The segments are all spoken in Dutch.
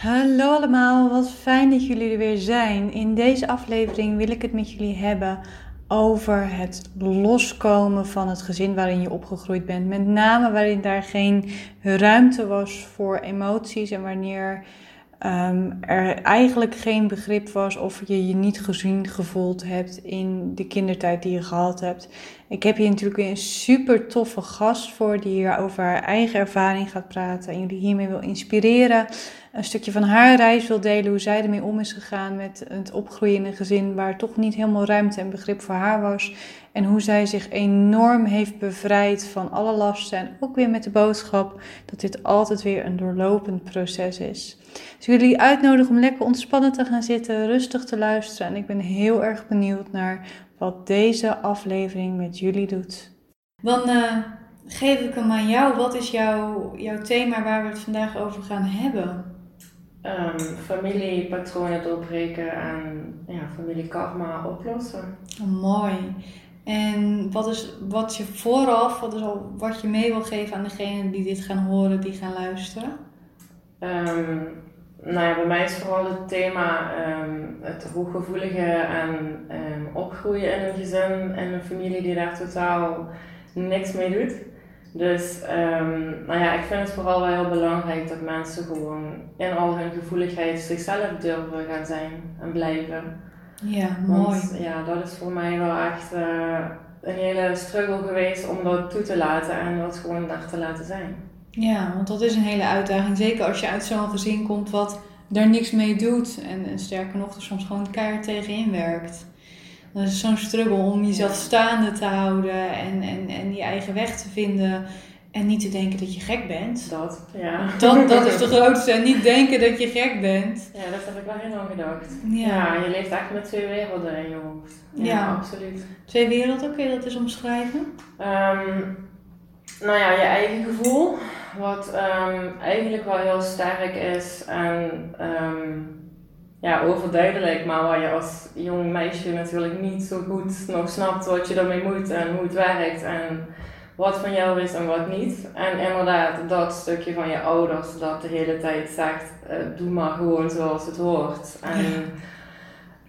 Hallo allemaal, wat fijn dat jullie er weer zijn. In deze aflevering wil ik het met jullie hebben over het loskomen van het gezin waarin je opgegroeid bent. Met name waarin daar geen ruimte was voor emoties en wanneer um, er eigenlijk geen begrip was of je je niet gezien gevoeld hebt in de kindertijd die je gehad hebt. Ik heb hier natuurlijk een super toffe gast voor die hier over haar eigen ervaring gaat praten en jullie hiermee wil inspireren. Een stukje van haar reis wil delen, hoe zij ermee om is gegaan met het opgroeien in een gezin waar toch niet helemaal ruimte en begrip voor haar was. En hoe zij zich enorm heeft bevrijd van alle lasten. En ook weer met de boodschap dat dit altijd weer een doorlopend proces is. Dus ik wil jullie uitnodigen om lekker ontspannen te gaan zitten, rustig te luisteren. En ik ben heel erg benieuwd naar wat deze aflevering met jullie doet. Dan uh, geef ik hem aan jou. Wat is jouw, jouw thema waar we het vandaag over gaan hebben? Um, familiepatronen doorbreken en ja, familiekarma oplossen. Oh, mooi. En wat is wat je vooraf, wat is al wat je mee wil geven aan degenen die dit gaan horen, die gaan luisteren? Um, nou ja, bij mij is vooral het thema um, het hooggevoelige en um, opgroeien in een gezin en een familie die daar totaal niks mee doet. Dus nou ja, ik vind het vooral wel heel belangrijk dat mensen gewoon in al hun gevoeligheid zichzelf durven gaan zijn en blijven. Ja, mooi. ja, dat is voor mij wel echt uh, een hele struggle geweest om dat toe te laten en dat gewoon naar te laten zijn. Ja, want dat is een hele uitdaging. Zeker als je uit zo'n gezin komt wat daar niks mee doet. En, en sterker nog, er soms gewoon keihard tegenin werkt. Dan is zo'n struggle om jezelf staande te houden en, en, en je eigen weg te vinden. En niet te denken dat je gek bent. Dat, ja. Dat, dat is de grootste. En niet denken dat je gek bent. Ja, dat heb ik wel heel lang gedacht. Ja. je leeft eigenlijk met twee werelden in je hoofd. Ja, absoluut. Twee werelden, kun je dat eens omschrijven? Um, nou ja, je eigen gevoel. Wat um, eigenlijk wel heel sterk is en um, ja, overduidelijk, maar waar je als jong meisje natuurlijk niet zo goed nog snapt wat je ermee moet en hoe het werkt en wat van jou is en wat niet. En inderdaad, dat stukje van je ouders dat de hele tijd zegt, uh, doe maar gewoon zoals het hoort. En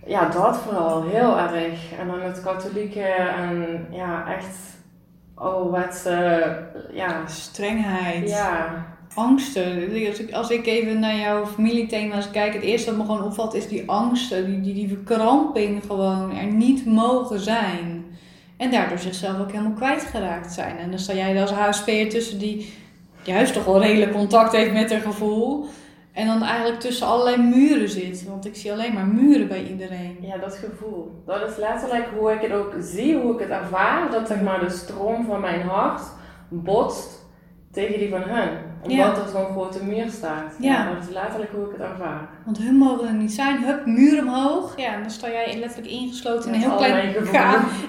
ja, dat vooral heel erg. En dan het katholieke en ja, echt Oh, wat ja. Strengheid. Ja. Angsten. Als ik, als ik even naar jouw familiethema's kijk, het eerste wat me gewoon opvalt is die angsten, die, die, die verkramping gewoon er niet mogen zijn. En daardoor zichzelf ook helemaal kwijtgeraakt zijn. En dan sta jij als HSP'er tussen die juist toch wel redelijk contact heeft met haar gevoel. En dan eigenlijk tussen allerlei muren zit. Want ik zie alleen maar muren bij iedereen. Ja, dat gevoel. Dat is letterlijk hoe ik het ook zie, hoe ik het ervaar. Dat zeg maar de stroom van mijn hart botst tegen die van hen. Omdat er zo'n grote muur staat. Ja. Dat is letterlijk hoe ik het ervaar. Want hun mogen er niet zijn. Hup, muur omhoog. Ja, en dan sta jij letterlijk ingesloten in een, heel klein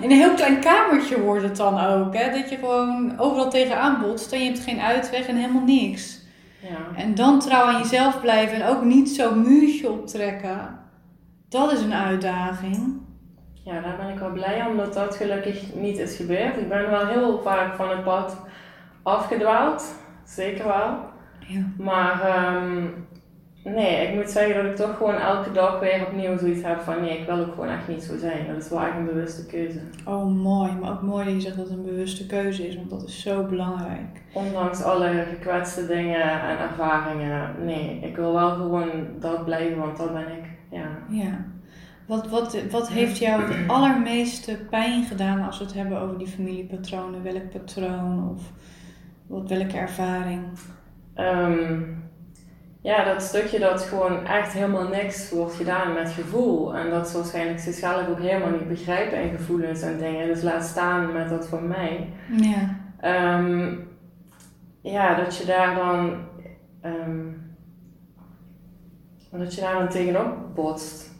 in een heel klein kamertje wordt het dan ook. Hè? Dat je gewoon overal tegenaan botst en je hebt geen uitweg en helemaal niks. Ja. En dan trouw aan jezelf blijven en ook niet zo'n muurtje optrekken. Dat is een uitdaging. Ja, daar ben ik wel blij om dat dat gelukkig niet is gebeurd. Ik ben wel heel vaak van het pad afgedwaald. Zeker wel. Ja. Maar um, Nee, ik moet zeggen dat ik toch gewoon elke dag weer opnieuw zoiets heb van nee, ik wil ook gewoon echt niet zo zijn. Dat is wel echt een bewuste keuze. Oh, mooi. Maar ook mooi dat je zegt dat het een bewuste keuze is, want dat is zo belangrijk. Ondanks alle gekwetste dingen en ervaringen, nee, ik wil wel gewoon dat blijven, want dat ben ik. Ja. ja. Wat, wat, wat heeft jou het allermeeste pijn gedaan als we het hebben over die familiepatronen? Welk patroon of wat, welke ervaring? Um, ja, dat stukje dat gewoon echt helemaal niks wordt gedaan met gevoel. En dat ze waarschijnlijk zichzelf ook helemaal niet begrijpen in gevoelens en dingen. Dus laat staan met dat van mij. Ja. Um, ja, dat je daar dan. Um, dat je daar dan tegenop botst.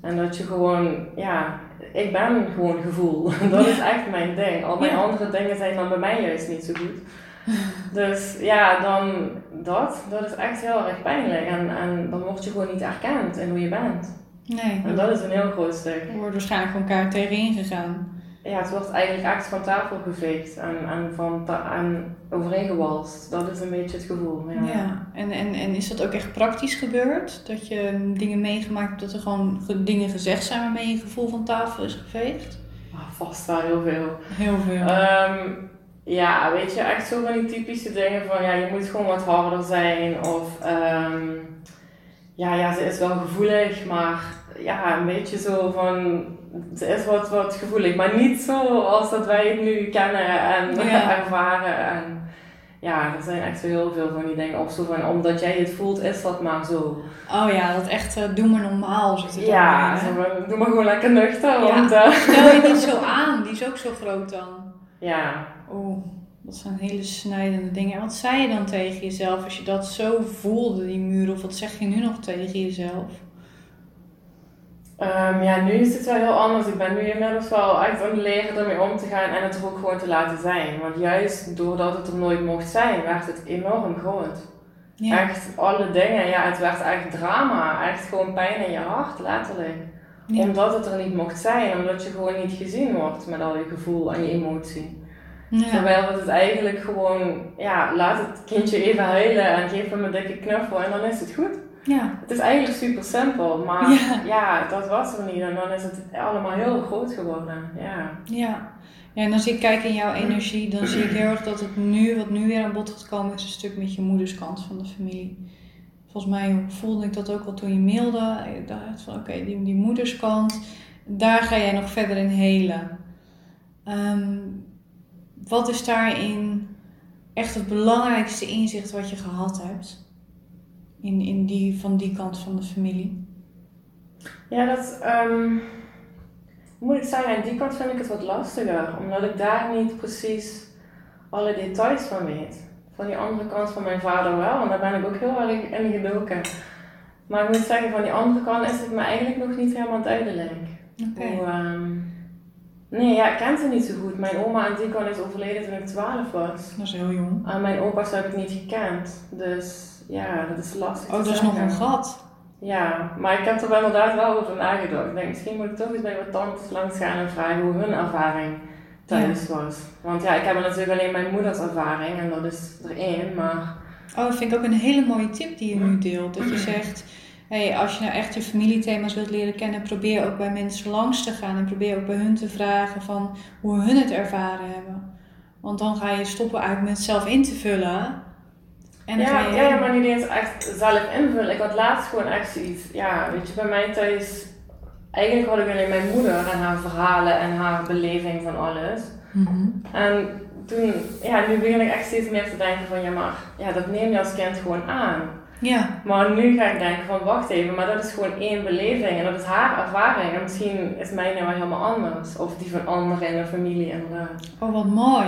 En dat je gewoon, ja, ik ben gewoon gevoel. dat is echt mijn ding. Al mijn andere dingen zijn dan bij mij juist niet zo goed. Dus ja, dan dat, dat is echt heel erg pijnlijk. En, en dan word je gewoon niet erkend in hoe je bent. Nee. En dat is een heel groot stuk. Je wordt waarschijnlijk gewoon elkaar tegenin gegaan. ja, het wordt eigenlijk echt van tafel geveegd en, en, van ta- en overheen gewalst. Dat is een beetje het gevoel. Ja. Ja, en, en, en is dat ook echt praktisch gebeurd? Dat je dingen meegemaakt hebt dat er gewoon ge- dingen gezegd zijn waarmee je gevoel van tafel is geveegd? Ah, vast wel heel veel. Heel veel. Ehm, ja, weet je, echt zo van die typische dingen van ja, je moet gewoon wat harder zijn. Of ehm, ja, ja, ze is wel gevoelig, maar ja, een beetje zo van ze is wat, wat gevoelig. Maar niet zo als dat wij het nu kennen en Ja. ervaren. En ja, er zijn echt zo heel veel van die dingen. Of zo van omdat jij het voelt, is dat maar zo. oh ja, dat echt eh, doe maar normaal zit Ja, in, doe maar gewoon lekker nuchter. Ja. Want, eh, Stel je niet zo aan, die is ook zo groot dan. ja, Oeh, dat zijn hele snijdende dingen. En wat zei je dan tegen jezelf als je dat zo voelde, die muur? Of wat zeg je nu nog tegen jezelf? Ehm, ja, nu is het wel heel anders. Ik ben nu inmiddels wel echt aan het leren ermee om te gaan en het er ook gewoon te laten zijn. Want juist doordat het er nooit mocht zijn, werd het enorm groot. Ja. Echt alle dingen, ja, het werd echt drama. Echt gewoon pijn in je hart, letterlijk. Ja. Omdat het er niet mocht zijn, omdat je gewoon niet gezien wordt met al je gevoel en je emotie. Ja. Terwijl het het eigenlijk gewoon, ja, laat het kindje even huilen en geef hem een dikke knuffel en dan is het goed. ja. Het is eigenlijk super simpel, maar Ja. ja. dat was er niet. En dan is het allemaal heel groot geworden. Ja. Ja. ja, en als ik kijk in jouw energie, dan zie ik heel erg dat het nu, wat nu weer aan bod gaat komen, is een stuk met je moederskant van de familie. Volgens mij voelde ik dat ook al toen je mailde. Ik dacht van oké, die, die moederskant, daar ga jij nog verder in helen. Ehm, wat is daarin echt het belangrijkste inzicht wat je gehad hebt? In, in die, van die kant van de familie? Ja, dat ehm, moet ik zeggen, aan die kant vind ik het wat lastiger. Omdat ik daar niet precies alle details van weet. Van die andere kant van mijn vader wel, en daar ben ik ook heel erg in gedoken. Maar ik moet zeggen, van die andere kant is het me eigenlijk nog niet helemaal duidelijk. Hoe, ehm, nee, ja, ik ken ze niet zo goed. Mijn oma die kant is overleden toen ik 12 was. Dat is heel jong. Aan mijn opa's heb ik niet gekend. Dus ja, dat is lastig. Oh, dat is nog een gat. Ja, maar ik heb er wel inderdaad wel over nagedacht. Ik denk, misschien moet ik toch eens bij wat tantes langs gaan en vragen hoe hun ervaring thuis was. Want ja, ik heb natuurlijk alleen mijn moeders ervaring en dat is er één, maar Oh, dat vind ik ook een hele mooie tip die je nu deelt. Dat je zegt, hey, als je nou echt je familiethema's wilt leren kennen, probeer ook bij mensen langs te gaan. En probeer ook bij hun te vragen van hoe hun het ervaren hebben. Want dan ga je stoppen eigenlijk met zelf in te vullen. En ja, je... ja, ja, maar niet eens echt zelf invullen. Ik had laatst gewoon echt zoiets, ja, weet je, bij mij thuis, eigenlijk had ik alleen mijn moeder en haar verhalen en haar beleving van alles. Mhm. En toen, ja, nu begin ik echt steeds meer te denken van, ja, maar ja, dat neem je als kind gewoon aan. Ja, Maar nu ga ik denken van wacht even, maar dat is gewoon één beleving en dat is haar ervaring. En misschien is mijn nou wel helemaal anders. Of die van anderen in de familie inderdaad. oh wat mooi.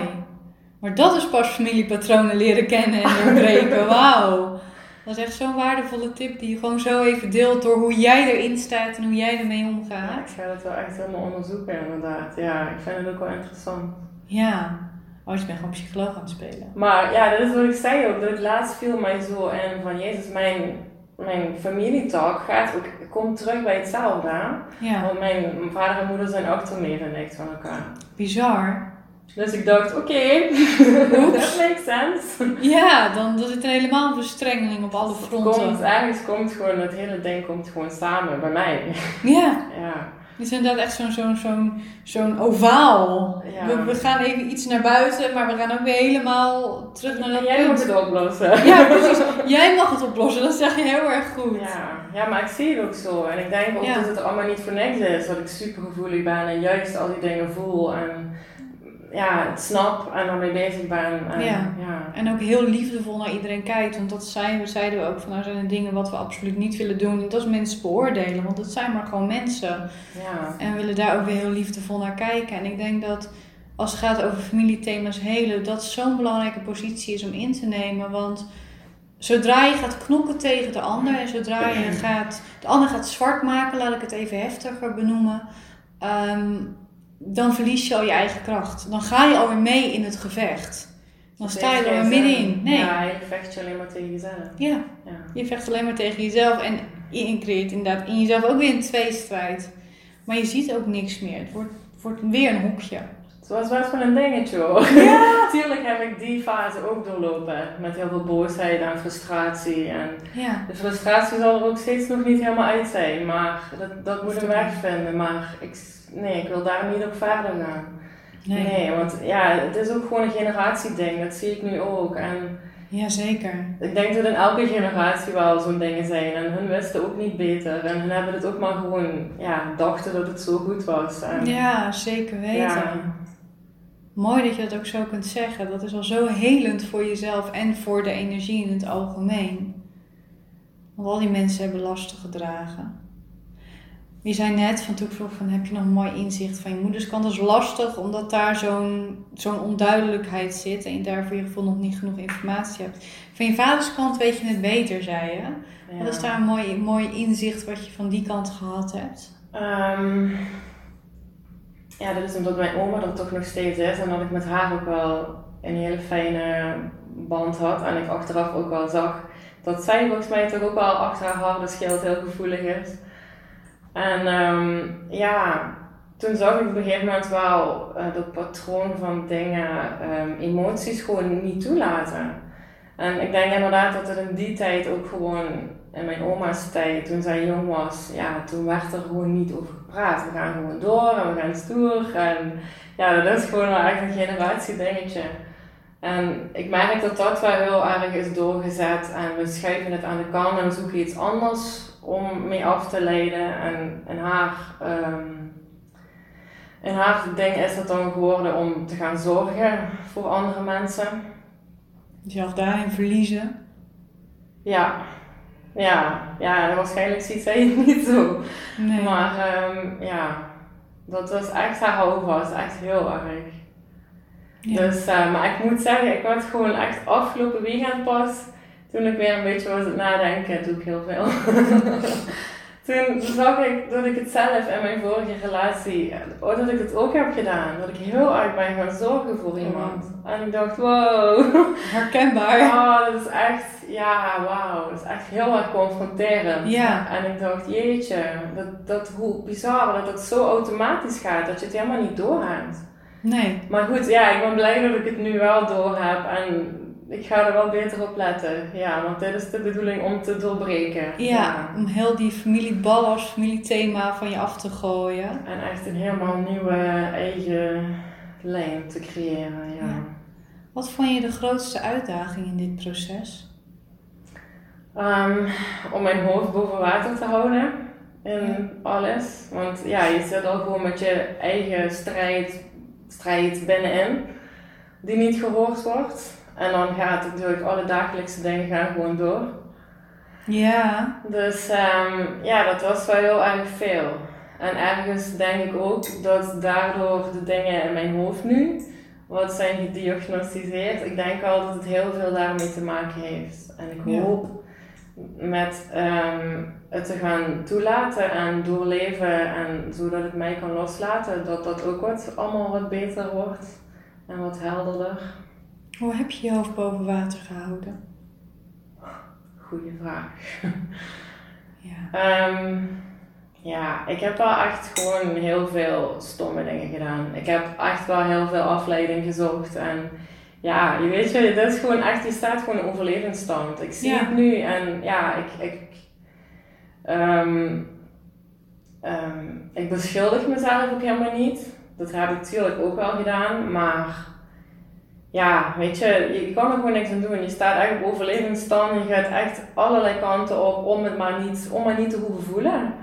Maar dat is pas familiepatronen leren kennen en doorbreken. Wauw. Dat is echt zo'n waardevolle tip die je gewoon zo even deelt door hoe jij erin staat en hoe jij ermee Ja, omgaat. ik ga dat wel echt helemaal onderzoeken inderdaad. Ja, ik vind het ook wel interessant. Ja. Oh, je bent gewoon psycholoog aan het spelen. Maar ja, dat is wat ik zei ook. Dat het laatst viel mij zo in van Jezus, mijn, mijn familietalk gaat ook, komt terug bij hetzelfde. Ja, Want mijn, vader en moeder zijn achterneven niks van elkaar. bizar. Dus ik dacht, oké, that makes sense. Ja, dan dat zit er helemaal een verstrengeling op alle Komt, fronten. ergens komt gewoon, het hele ding komt gewoon samen bij mij. Ja, Ja, het is inderdaad echt zo'n zo'n zo'n zo'n ovaal. Ja. We, we gaan even iets naar buiten, maar we gaan ook weer helemaal terug naar dat jij moet punt. het oplossen. Ja, precies. Jij mag het oplossen, dat zeg je heel erg goed. Ja, ja, maar ik zie het ook zo. En ik denk ook Ja. dat het allemaal niet voor niks is. Dat ik super gevoelig ben en juist al die dingen voel. En ja, het snap en daarmee bezig ben. En, Ja. ja. En ook heel liefdevol naar iedereen kijkt. Want dat zijn, zeiden we ook van nou zijn er dingen wat we absoluut niet willen doen. Dat is mensen beoordelen, want het zijn maar gewoon mensen. ja. En we willen daar ook weer heel liefdevol naar kijken. En ik denk dat als het gaat over familiethema's helen, dat zo'n belangrijke positie is om in te nemen. Want zodra je gaat knokken tegen de ander en zodra je gaat, de ander gaat zwart maken, laat ik het even heftiger benoemen, ehm, dan verlies je al je eigen kracht. Dan ga je alweer mee in het gevecht. Dan sta je er middenin. Nee. Ja, je vecht je alleen maar tegen jezelf. Ja, Ja. je vecht alleen maar tegen jezelf en je creëert inderdaad in jezelf ook weer een tweestrijd. Maar je ziet ook niks meer. Het wordt wordt weer een hoekje. Het was best wel een dingetje hoor. Ja. Natuurlijk heb ik die fase ook doorlopen. Met heel veel boosheid en frustratie. En Ja. de frustratie zal er ook steeds nog niet helemaal uit zijn. Maar dat, dat moet een weg vinden. Maar ik, nee, ik wil daar niet op verder gaan. Nee. Nee, want ja, het is ook gewoon een generatieding. Dat zie ik nu ook. En Jazeker. ik denk dat in elke generatie wel zo'n dingen zijn. En hun wisten ook niet beter. En hun hebben het ook maar gewoon, ja, dachten dat het zo goed was. En, Ja, zeker weten. ja, Mooi dat je dat ook zo kunt zeggen. Dat is al zo helend voor jezelf en voor de energie in het algemeen. Want al die mensen hebben lasten gedragen. Je zei net, van toen ik vroeg van, heb je nog een mooi inzicht van je moederskant? Dat is lastig, omdat daar zo'n zo'n onduidelijkheid zit en je daar voor je gevoel nog niet genoeg informatie hebt. Van je vaderskant weet je het beter, zei je. ja. Wat is daar een mooi, mooi inzicht wat je van die kant gehad hebt? Ehm, ja, dat is omdat mijn oma er toch nog steeds is en dat ik met haar ook wel een hele fijne band had. En ik achteraf ook wel zag dat zij volgens mij toch ook wel achter haar harde schild heel gevoelig is. En ehm, ja, toen zag ik op een gegeven moment wel uh, dat patroon van dingen, um, emoties gewoon niet toelaten. En ik denk inderdaad dat het in die tijd ook gewoon, in mijn oma's tijd, toen zij jong was, ja, toen werd er gewoon niet over gepraat. We gaan gewoon door en we gaan stoer. En ja, dat is gewoon wel echt een generatie dingetje. En ik merk dat dat wel heel erg is doorgezet en we schuiven het aan de kant en we zoeken iets anders om mee af te leiden. En in haar, um, in haar ding is het dan geworden om te gaan zorgen voor andere mensen. Jezelf daarin verliezen. Ja, ja, ja, waarschijnlijk ziet zij het niet zo. Nee. Maar um, ja, dat was echt haar houvast, echt heel erg. Ja. Dus, uh, maar ik moet zeggen, ik werd gewoon echt afgelopen weekend pas, toen ik weer een beetje was het nadenken, doe ik heel veel. toen zag ik dat ik het zelf in mijn vorige relatie, oh, dat ik het ook heb gedaan. Dat ik heel erg ben gaan zorgen voor iemand. En ik dacht, wow. Herkenbaar. Oh, dat is echt, ja, wauw. Dat is echt heel erg confronterend. Ja. En ik dacht, jeetje, dat, dat, hoe bizar dat het zo automatisch gaat, dat je het helemaal niet doorhebt. Nee. Maar goed, ja, ik ben blij dat ik het nu wel door heb en ik ga er wel beter op letten. Ja, want dit is de bedoeling om te doorbreken. Ja, ja. om heel die familieballast, familiethema van je af te gooien. En echt een helemaal nieuwe eigen lijn te creëren, ja. ja. Wat vond je de grootste uitdaging in dit proces? Um, om mijn hoofd boven water te houden in ja. alles. Want ja, je zit al gewoon met je eigen strijd, strijd binnenin, die niet gehoord wordt. En dan gaat het natuurlijk alle dagelijkse dingen gaan gewoon door. Ja. Dus um, ja, dat was wel heel erg veel. En ergens denk ik ook dat daardoor de dingen in mijn hoofd nu, wat zijn gediagnosticeerd, ik denk wel dat het heel veel daarmee te maken heeft. En ik Ja. hoop met um, het te gaan toelaten en doorleven en zodat het mij kan loslaten, dat dat ook wat, allemaal wat beter wordt en wat helderder. Hoe heb je je hoofd boven water gehouden? Goeie vraag. Ja. Um, ja, ik heb wel echt gewoon heel veel stomme dingen gedaan. Ik heb echt wel heel veel afleiding gezocht. En ja, je weet je, dat is gewoon echt, je staat gewoon in overlevingsstand. Ik zie Ja. het nu en ja, ik, ik, um, um, ik beschuldig mezelf ook helemaal niet. Dat heb ik natuurlijk ook wel gedaan, maar ja, weet je, je, kan er gewoon niks aan doen. Je staat echt op overlevingsstand en je gaat echt allerlei kanten op om het maar niet, om maar niet te hoeven voelen.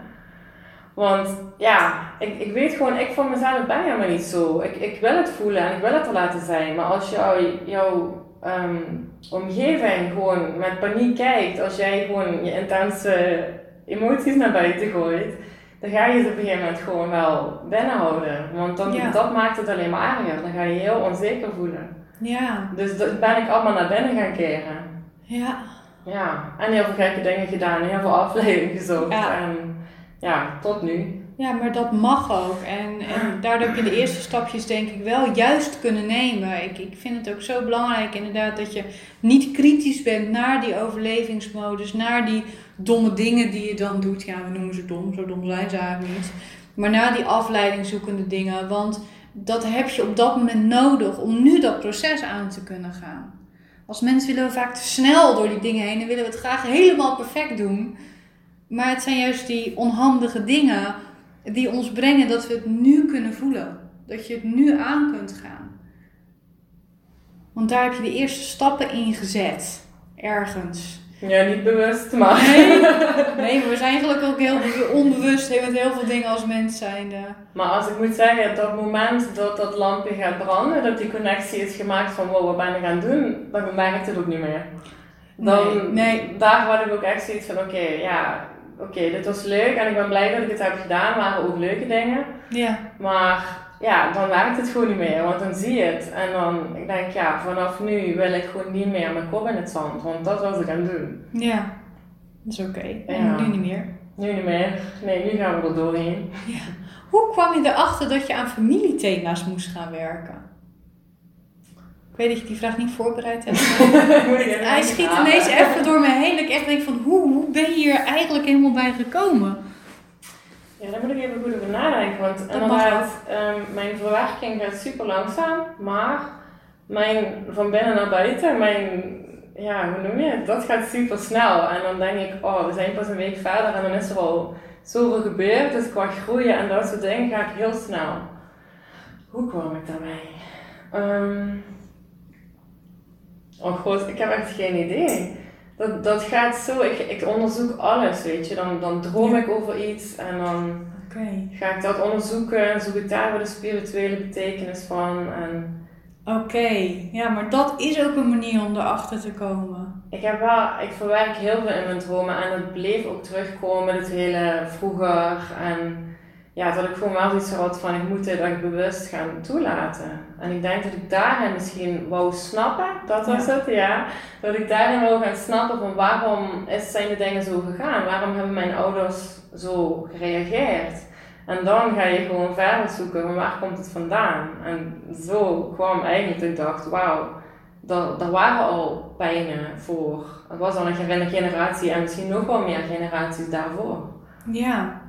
Want ja, ik, ik weet gewoon, ik van mezelf ben helemaal niet zo. Ik, ik wil het voelen en ik wil het er laten zijn. Maar als jou, jouw um, omgeving gewoon met paniek kijkt, als jij gewoon je intense emoties naar buiten gooit, dan ga je ze op een gegeven moment gewoon wel binnenhouden. Want dan, Ja. dat maakt het alleen maar erger. Dan ga je je heel onzeker voelen. Ja. Dus dat ben ik allemaal naar binnen gaan keren. Ja. Ja, en heel veel gekke dingen gedaan, heel veel afleiding gezocht. Ja. En ja, tot nu. Ja, maar dat mag ook. En, en daardoor heb je de eerste stapjes denk ik wel juist kunnen nemen. Ik, ik vind het ook zo belangrijk inderdaad dat je niet kritisch bent naar die overlevingsmodus, naar die domme dingen die je dan doet. Ja, we noemen ze dom, zo dom zijn ze eigenlijk niet. Maar na die afleiding zoekende dingen, want dat heb je op dat moment nodig om nu dat proces aan te kunnen gaan. Als mensen willen we vaak te snel door die dingen heen en willen we het graag helemaal perfect doen. Maar het zijn juist die onhandige dingen die ons brengen dat we het nu kunnen voelen. Dat je het nu aan kunt gaan. Want daar heb je de eerste stappen in gezet. Ergens. Ja, niet bewust, maar... Nee, nee maar we zijn eigenlijk ook heel onbewust met heel veel dingen als mens zijnde. Maar als ik moet zeggen, dat moment dat dat lampje gaat branden, dat die connectie is gemaakt van wow, wat ben ik aan het doen, dan merk ik het ook niet meer. Dan, nee, daar had ik ook echt zoiets van, oké, ja, oké, dit was leuk en ik ben blij dat ik het heb gedaan, waren ook leuke dingen. Ja. Maar ja, dan werkt het gewoon niet meer, want dan zie je het. En dan ik denk ja, vanaf nu wil ik gewoon niet meer mijn kop in het zand, want dat was ik aan het doen. Ja, dat is oké. En nu niet meer? Nu niet meer. Nee, nu gaan we er doorheen. Ja. Hoe kwam je erachter dat je aan familiethema's moest gaan werken? Ik weet dat je die vraag niet voorbereid hebt. Hij schiet ineens even door me heen. Dat ik echt denk van, hoe, hoe ben je hier eigenlijk helemaal bij gekomen? Ja, daar moet ik even goed over nadenken. Want dat inderdaad, um, mijn verwerking gaat super langzaam. Maar mijn van binnen naar buiten, mijn, ja, hoe noem je het? Dat gaat super snel. En dan denk ik, oh, we zijn pas een week verder en dan is er al zoveel gebeurd. Dus qua groeien en dat soort dingen ga ik heel snel. Hoe kwam ik daarbij? Um, oh god, ik heb echt geen idee. Dat, dat gaat zo, ik, ik onderzoek alles, weet je. Dan, dan droom ik over iets en dan ga ik dat onderzoeken en zoek ik daar weer de spirituele betekenis van. En... Oké, ja, maar dat is ook een manier om erachter te komen. Ik heb wel, ik verwerk heel veel in mijn dromen en het bleef ook terugkomen, het hele vroeger en ja, dat ik gewoon wel iets had van ik moet dit echt bewust gaan toelaten. En ik denk dat ik daarin misschien wou snappen, dat was het, ja. Dat ik daarin wou gaan snappen van waarom is, zijn de dingen zo gegaan? Waarom hebben mijn ouders zo gereageerd? En dan ga je gewoon verder zoeken van waar komt het vandaan? En zo kwam eigenlijk dat ik dacht, wauw, er waren al pijnen voor. Het was al een generatie en misschien nog wel meer generaties daarvoor. Ja,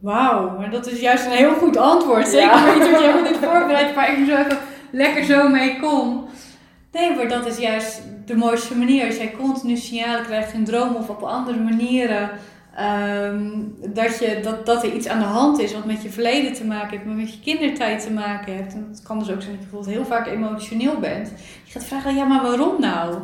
Wauw, maar dat is juist een heel goed antwoord. Zeker ja. niet dat je helemaal niet voorbereid, maar ik zo even lekker zo mee kom. Nee, maar dat is juist de mooiste manier. Als jij continu signalen krijgt in dromen of op andere manieren. Ehm, dat, je, dat, dat er iets aan de hand is wat met je verleden te maken heeft, maar met je kindertijd te maken heeft. En het kan dus ook zijn dat je bijvoorbeeld heel vaak emotioneel bent. Je gaat vragen, ja, maar waarom nou?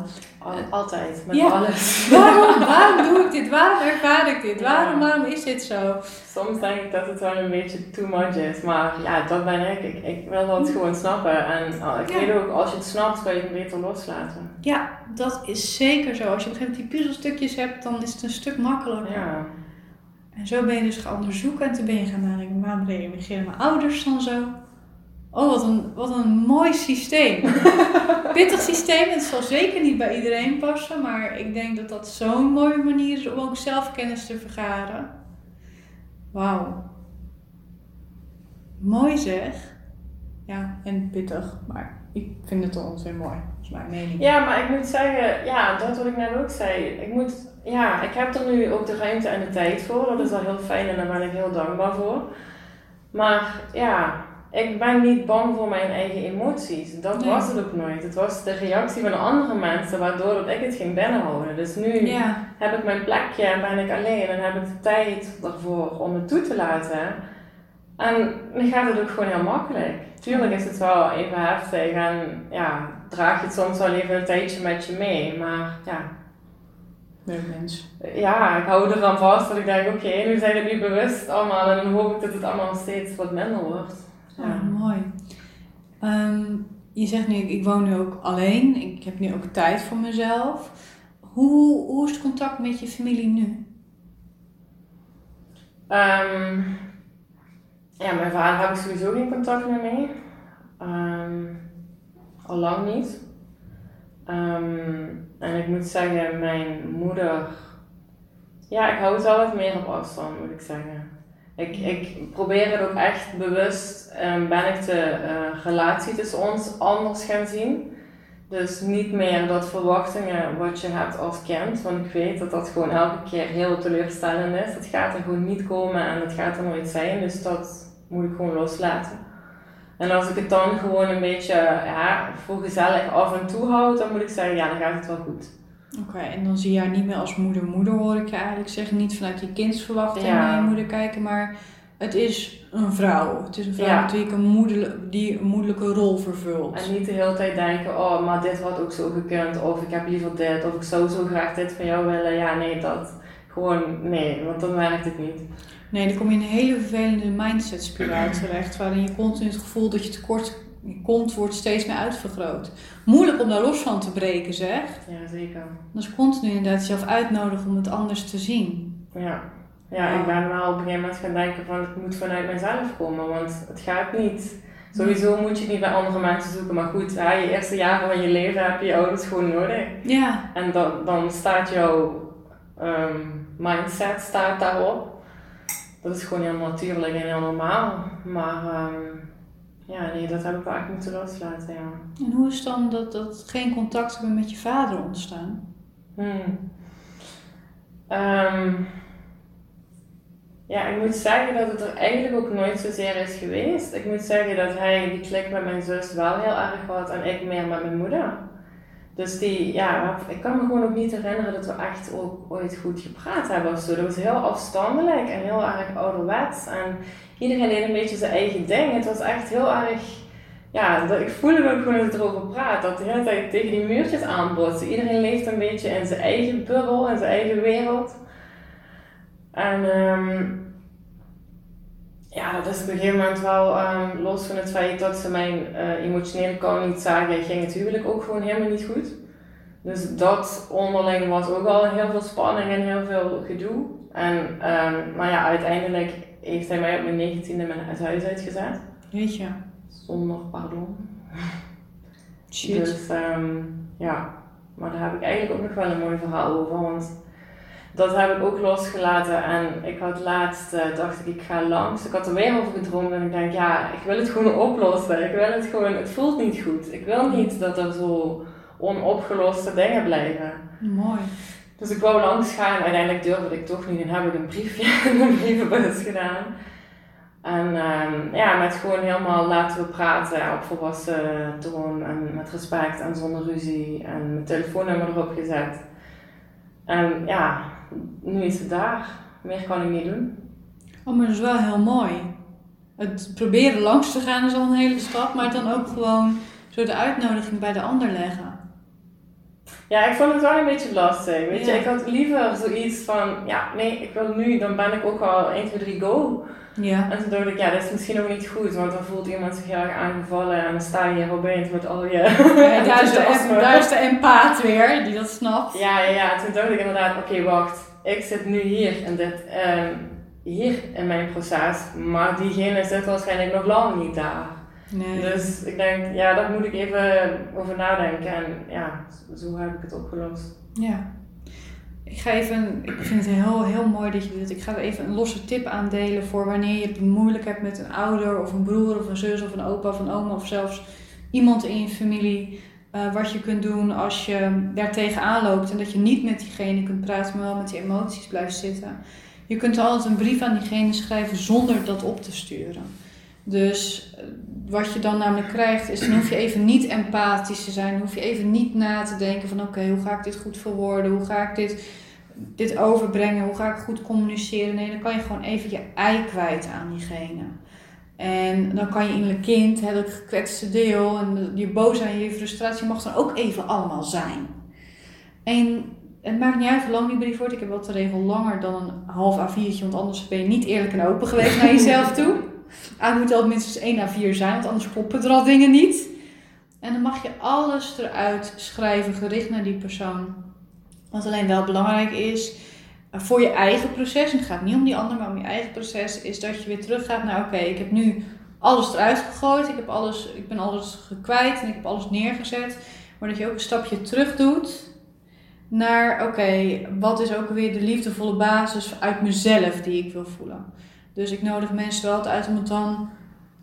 Altijd, met alles. Waarom, waarom doe ik dit? Waarom ervaar ik dit? Waarom, waarom is dit zo? Soms denk ik dat het wel een beetje too much is, maar ja, dat ben ik. Ik, ik wil dat gewoon snappen. En oh, ik weet ook, als je het snapt, kan je het beter loslaten. Ja, dat is zeker zo. Als je op een gegeven moment die puzzelstukjes hebt, dan is het een stuk makkelijker. Ja. En zo ben je dus gaan onderzoeken en toen ben je gaan nadenken, waarom reageren mijn ouders dan zo? Oh, wat een, wat een mooi systeem. Pittig systeem, het zal zeker niet bij iedereen passen, maar ik denk dat dat zo'n mooie manier is om ook zelfkennis te vergaren. Wauw. Mooi zeg. Ja, en pittig, maar ik vind het toch ontzettend mooi. Dat is mijn mening. Ja, maar ik moet zeggen, ja, dat wat ik net ook zei. Ik moet, ja, ik heb er nu ook de ruimte en de tijd voor. Dat is al heel fijn en daar ben ik heel dankbaar voor. Maar ja, ik ben niet bang voor mijn eigen emoties. Dat was het ook nooit. Het was de reactie van andere mensen waardoor dat ik het ging binnenhouden. Dus nu heb ik mijn plekje en ben ik alleen en heb ik de tijd ervoor om het toe te laten. En dan gaat het ook gewoon heel makkelijk. Tuurlijk is het wel even heftig en ja, draag je het soms wel even een tijdje met je mee. Maar ja, mens. Ja, ik hou eraan vast dat ik denk, oké, nu zijn we nu bewust allemaal en dan hoop ik dat het allemaal steeds wat minder wordt. Ja, mooi. Ehm, je zegt nu, ik woon nu ook alleen. Ik heb nu ook tijd voor mezelf. Hoe, hoe is het contact met je familie nu? Um, ja, mijn vader heb ik sowieso geen contact meer mee. Um, al lang niet. en ik moet zeggen, mijn moeder... Ja, ik hou het wel wat meer op afstand, moet ik zeggen. Ik, ik probeer het ook echt bewust, um, ben ik de uh, relatie tussen ons anders gaan zien. Dus niet meer dat verwachtingen wat je hebt als kind, want ik weet dat dat gewoon elke keer heel teleurstellend is. Het gaat er gewoon niet komen en het gaat er nooit zijn, dus dat moet ik gewoon loslaten. En als ik het dan gewoon een beetje ja, voor gezellig af en toe houd, dan moet ik zeggen, ja, dan gaat het wel goed. Oké, en dan zie je haar niet meer als moeder-moeder, hoor ik je eigenlijk zeggen. Niet vanuit je kindsverwachting Ja. naar je moeder kijken, maar het is een vrouw. Het is een vrouw Ja. ik een moeder, die een moederlijke rol vervult. En niet de hele tijd denken, oh, maar dit had ook zo gekund, of ik heb liever dit, of ik zou zo graag dit van jou willen. Ja, nee, dat. Gewoon, nee, want dan werkt het niet. Nee, dan kom je in een hele vervelende mindset spiraal terecht, waarin je continu het gevoel dat je tekort komt, wordt steeds meer uitvergroot. Moeilijk om daar los van te breken, zeg. Ja, zeker. Is continu inderdaad jezelf uitnodigen om het anders te zien. Ja. Ja, ik ben wel op een gegeven moment gaan denken van, het moet vanuit mezelf komen, want het gaat niet. Sowieso moet je het niet bij andere mensen zoeken, maar goed, ja, je eerste jaren van je leven heb je je ouders gewoon nodig. Ja, En dan, dan staat jouw ehm, mindset staat daarop. Dat is gewoon heel natuurlijk en heel normaal. Maar ehm, ja, nee, dat heb ik wel echt moeten loslaten, ja. en hoe is dan dat, dat geen contact hebben met je vader ontstaan? Hmm. Ehm, ja, ik moet zeggen dat het er eigenlijk ook nooit zozeer is geweest. Ik moet zeggen dat hij die klik met mijn zus wel heel erg had en ik meer met mijn moeder. Dus die, ja, ik kan me gewoon ook niet herinneren dat we echt ook ooit goed gepraat hebben of zo. Dat was heel afstandelijk en heel erg ouderwets. En iedereen deed een beetje zijn eigen ding. Het was echt heel erg, ja, ik voelde ook gewoon dat het erover praat. Dat de hele tijd tegen die muurtjes aanbotsen. Iedereen leeft een beetje in zijn eigen bubbel, in zijn eigen wereld. En ehm, ja, dat is op een gegeven moment wel, ehm, los van het feit dat ze mijn eh, emotionele kant niet zagen, ging het huwelijk ook gewoon helemaal niet goed. Dus dat onderling was ook al heel veel spanning en heel veel gedoe. En ehm, maar ja, uiteindelijk heeft hij mij op mijn negentiende mijn het huis uitgezet. Weet je, Zonder pardon. shit. Dus ehm, ja, maar daar heb ik eigenlijk ook nog wel een mooi verhaal over. Want dat heb ik ook losgelaten. En ik had laatst, eh, dacht ik, ik ga langs. Ik had er weer over gedroomd. En ik denk, ja, ik wil het gewoon oplossen. Ik wil het gewoon, het voelt niet goed. Ik wil niet dat er zo onopgeloste dingen blijven. Mooi. Dus ik wou langs gaan. Uiteindelijk durfde ik toch niet. En heb ik een briefje in een brievenbus gedaan. En ehm, ja, met gewoon helemaal laten we praten op volwassen toon en met respect en zonder ruzie. En mijn telefoonnummer erop gezet. En ja, nu is het daar. Meer kan ik niet doen. Oh, maar dat is wel heel mooi. Het proberen langs te gaan is al een hele stap, maar dan ook gewoon zo de uitnodiging bij de ander leggen. Ja, ik vond het wel een beetje lastig. Weet je, ik had liever zoiets van, ja, nee, ik wil nu, dan ben ik ook al 1, 2, 3, go. Ja. En toen dacht ik, ja, dat is misschien ook niet goed, want dan voelt iemand zich heel erg aangevallen en dan sta je hier opeens met al je... Ja, daar, is de, enthousiasme. daar is de empaat weer, die dat snapt. Ja, ja, ja. Toen dacht ik inderdaad, oké, wacht. Ik zit nu hier in dit, ehm, hier in mijn proces, maar diegene zit waarschijnlijk nog lang niet daar. Nee. Dus ik denk, ja, daar moet ik even over nadenken. En ja, zo heb ik het opgelost. Ja. Ik ga even, ik vind het heel, heel mooi dat je dit, ik ga even een losse tip aandelen voor wanneer je het moeilijk hebt met een ouder of een broer of een zus of een opa of een oma of zelfs iemand in je familie. eh, wat je kunt doen als je daar tegenaan loopt en dat je niet met diegene kunt praten, maar wel met die emoties blijft zitten. Je kunt altijd een brief aan diegene schrijven zonder dat op te sturen. Dus eh, wat je dan namelijk krijgt, is dan hoef je even niet empathisch te zijn. Dan hoef je even niet na te denken van oké, hoe ga ik dit goed verwoorden? Hoe ga ik dit, dit overbrengen? Hoe ga ik goed communiceren? Nee, dan kan je gewoon even je ei kwijt aan diegene. En dan kan je innerlijk kind, hè, dat gekwetste deel en je boosheid en je frustratie mag dan ook even allemaal zijn. En het maakt niet uit hoe lang die brief wordt. Ik heb wel de regel langer dan een half A4'tje, want anders ben je niet eerlijk en open geweest naar jezelf toe. Ah, het moet al minstens één A4 zijn, want anders kloppen er al dingen niet. En dan mag je alles eruit schrijven, gericht naar die persoon. Wat alleen wel belangrijk is, eh, voor je eigen proces, en het gaat niet om die ander, maar om je eigen proces, is dat je weer teruggaat naar, oké, ik heb nu alles eruit gegooid, ik, heb alles, ik ben alles gekwijt en ik heb alles neergezet. Maar dat je ook een stapje terug doet naar, oké, wat is ook weer de liefdevolle basis uit mezelf die ik wil voelen. Dus ik nodig mensen wel uit om het dan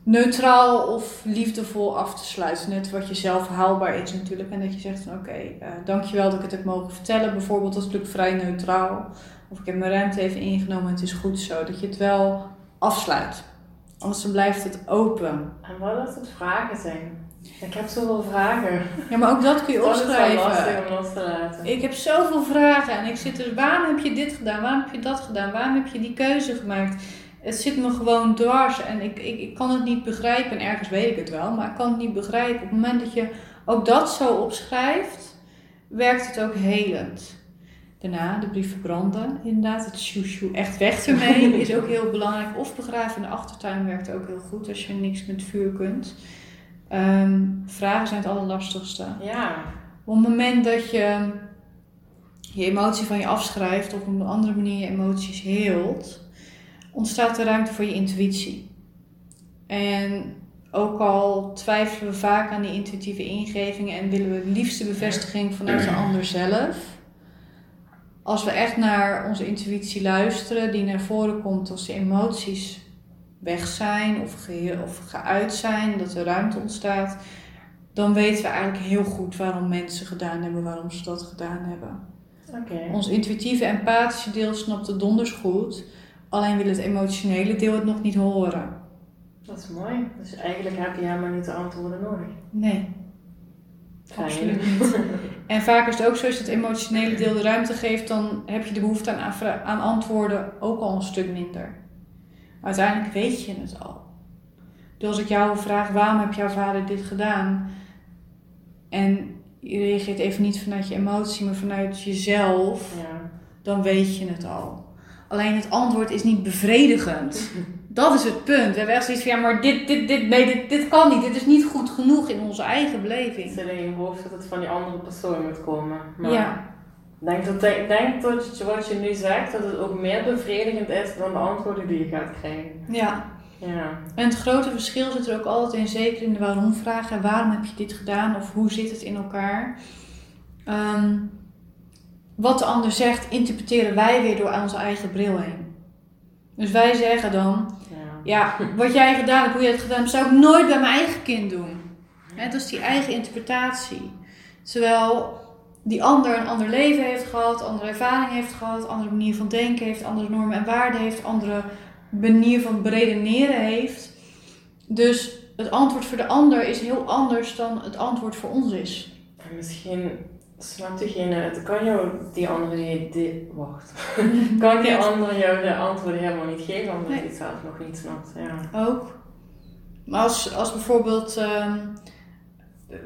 neutraal of liefdevol af te sluiten. Net wat je zelf haalbaar is natuurlijk. En dat je zegt van oké, okay, uh, dankjewel dat ik het heb mogen vertellen. Bijvoorbeeld dat is natuurlijk vrij neutraal. Of ik heb mijn ruimte even ingenomen het is goed zo. Dat je het wel afsluit. Anders dan blijft het open. En wat als het vragen zijn? Ik heb zoveel vragen. Ja, maar ook dat kun je opschrijven. Dat is lastig om los te laten. Ik heb zoveel vragen en ik zit er, waarom heb je dit gedaan? Waarom heb je dat gedaan? Waarom heb je die keuze gemaakt? Het zit me gewoon dwars en ik, ik, ik kan het niet begrijpen. En ergens weet ik het wel, maar ik kan het niet begrijpen. Op het moment dat je ook dat zo opschrijft, werkt het ook helend. Daarna de brief verbranden, inderdaad. Het shoe echt weg ermee is ook heel belangrijk. Of begraven in de achtertuin werkt ook heel goed als je niks met vuur kunt. Ehm, vragen zijn het allerlastigste. Ja. Op het moment dat je je emotie van je afschrijft of op een andere manier je emoties heelt, ontstaat er ruimte voor je intuïtie. En ook al twijfelen we vaak aan die intuïtieve ingevingen en willen we het liefste bevestiging vanuit de ander zelf, als we echt naar onze intuïtie luisteren, die naar voren komt als de emoties weg zijn of, geheel, of geuit zijn, dat er ruimte ontstaat, dan weten we eigenlijk heel goed waarom mensen gedaan hebben, waarom ze dat gedaan hebben. Okay. Ons intuïtieve, empathische deel snapt het donders goed, alleen wil het emotionele deel het nog niet horen. Dat is mooi. Dus eigenlijk heb je helemaal niet de antwoorden nodig. Nee. Absoluut niet. En vaak is het ook zo, als je het emotionele deel de ruimte geeft, dan heb je de behoefte aan, aan antwoorden ook al een stuk minder. Uiteindelijk weet je het al. Dus als ik jou vraag, waarom heb jouw vader dit gedaan? En je reageert even niet vanuit je emotie, maar vanuit jezelf, Ja. dan weet je het al. Alleen het antwoord is niet bevredigend. Dat is het punt. We hebben echt zoiets van, ja, maar dit, dit, dit, nee, dit, dit kan niet. Dit is niet goed genoeg in onze eigen Het beleving. zit in je hoofd dat het van die andere persoon moet komen. Maar Ja, denk dat, ik denk dat wat je nu zegt, dat het ook meer bevredigend is dan de antwoorden die je gaat krijgen. ja. Ja. En het grote verschil zit er ook altijd in, zeker in de waarom-vragen. Waarom heb je dit gedaan? Of hoe zit het in elkaar? Ehm, wat de ander zegt, interpreteren wij weer door onze eigen bril heen. Dus wij zeggen dan, ja. ja, wat jij gedaan hebt, hoe je het gedaan hebt, zou ik nooit bij mijn eigen kind doen. Hè, dat is die eigen interpretatie. Terwijl die ander een ander leven heeft gehad, andere ervaring heeft gehad, andere manier van denken heeft, andere normen en waarden heeft, andere manier van beredeneren heeft. Dus het antwoord voor de ander is heel anders dan het antwoord voor ons is. En misschien snapt diegene het. Kan jou die andere die, wacht. kan die andere jou de antwoorden helemaal niet geven omdat Nee. hij het zelf nog niet snapt. Ja. Ook. Maar als, als bijvoorbeeld, ehm,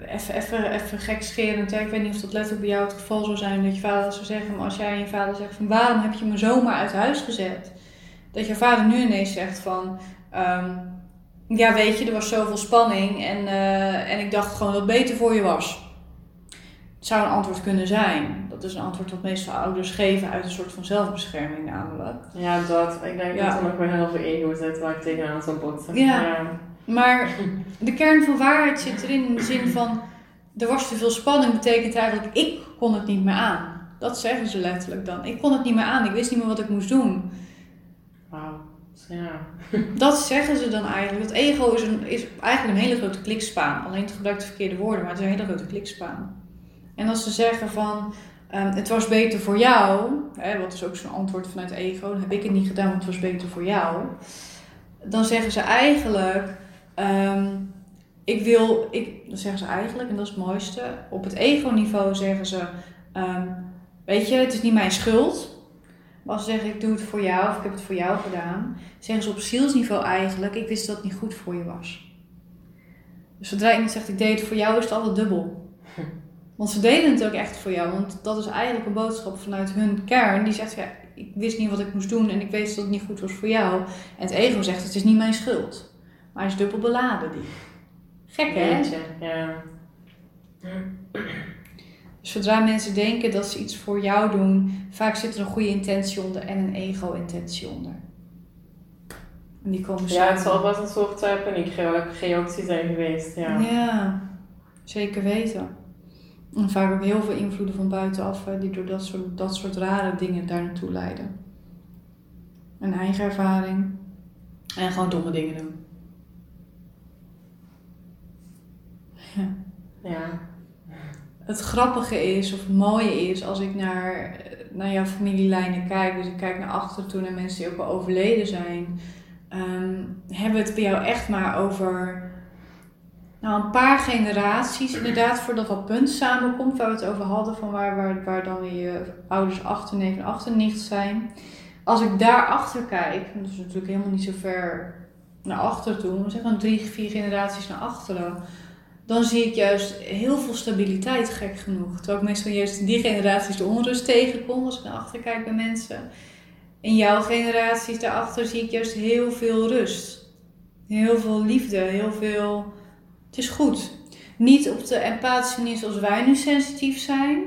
even, even, even gekscherend, hè, ik weet niet of dat letterlijk bij jou het geval zou zijn dat je vader zou zeggen, maar als jij aan je vader zegt van waarom heb je me zomaar uit huis gezet? Dat je vader nu ineens zegt van, ehm, ja weet je, er was zoveel spanning en, eh, en ik dacht gewoon dat het beter voor je was. Zou een antwoord kunnen zijn. Dat is een antwoord dat meestal ouders geven uit een soort van zelfbescherming namelijk. ja, dat. Ik denk Ja. dat er nog wel heel veel ego zit waar ik tegenaan zou botsen. Ja. Maar de kern van waarheid zit erin in de zin van er was te veel spanning, betekent eigenlijk ik kon het niet meer aan. Dat zeggen ze letterlijk dan. Ik kon het niet meer aan, ik wist niet meer wat ik moest doen. Wauw. Dus Ja. Dat zeggen ze dan eigenlijk. Dat ego is, een, is eigenlijk een hele grote klikspaan. Alleen het gebruikt de verkeerde woorden, maar het is een hele grote klikspaan. En als ze zeggen van ehm, het was beter voor jou, hè, wat is ook zo'n antwoord vanuit ego, dan heb ik het niet gedaan, want het was beter voor jou. Dan zeggen ze eigenlijk, ehm, ik wil, ik, dan zeggen ze eigenlijk, en dat is het mooiste, op het ego-niveau zeggen ze, ehm, weet je, het is niet mijn schuld. Maar als ze zeggen, ik doe het voor jou, of ik heb het voor jou gedaan, zeggen ze op zielsniveau eigenlijk, ik wist dat het niet goed voor je was. Dus zodra iemand zegt, ik deed het voor jou, is het altijd dubbel. Want ze deden het ook echt voor jou, want dat is eigenlijk een boodschap vanuit hun kern. Die zegt, ja, ik wist niet wat ik moest doen en ik weet dat het niet goed was voor jou. En het ego zegt, het is niet mijn schuld. Maar hij is dubbel beladen, die. Gek, hè? Ja. Dus zodra mensen denken dat ze iets voor jou doen, vaak zit er een goede intentie onder en een ego-intentie onder. En die komen Ja, het zal best een soort uh, paniekreactie zijn geweest. Ja. Ja, zeker weten. En vaak ook heel veel invloeden van buitenaf die door dat soort, dat soort rare dingen daar naartoe leiden. Een eigen ervaring en gewoon domme dingen doen. Ja. Het grappige is, of het mooie is, als ik naar, naar jouw familielijnen kijk, dus ik kijk naar achter toe naar mensen die ook al overleden zijn, ehm, hebben we het bij jou echt maar over nou, een paar generaties, inderdaad, voordat dat punt samenkomt waar we het over hadden, van waar, waar, waar dan je ouders achterneef en achternicht zijn. Als ik daarachter kijk, dat is natuurlijk helemaal niet zo ver naar achter toe, maar zeg dan drie, vier generaties naar achteren, dan zie ik juist heel veel stabiliteit, gek genoeg. Terwijl ik meestal juist die generaties de onrust tegenkom als ik naar achter kijk bij mensen. In jouw generaties daarachter zie ik juist heel veel rust. Heel veel liefde, heel veel het is goed. Niet op de empathische manier zoals wij nu sensitief zijn,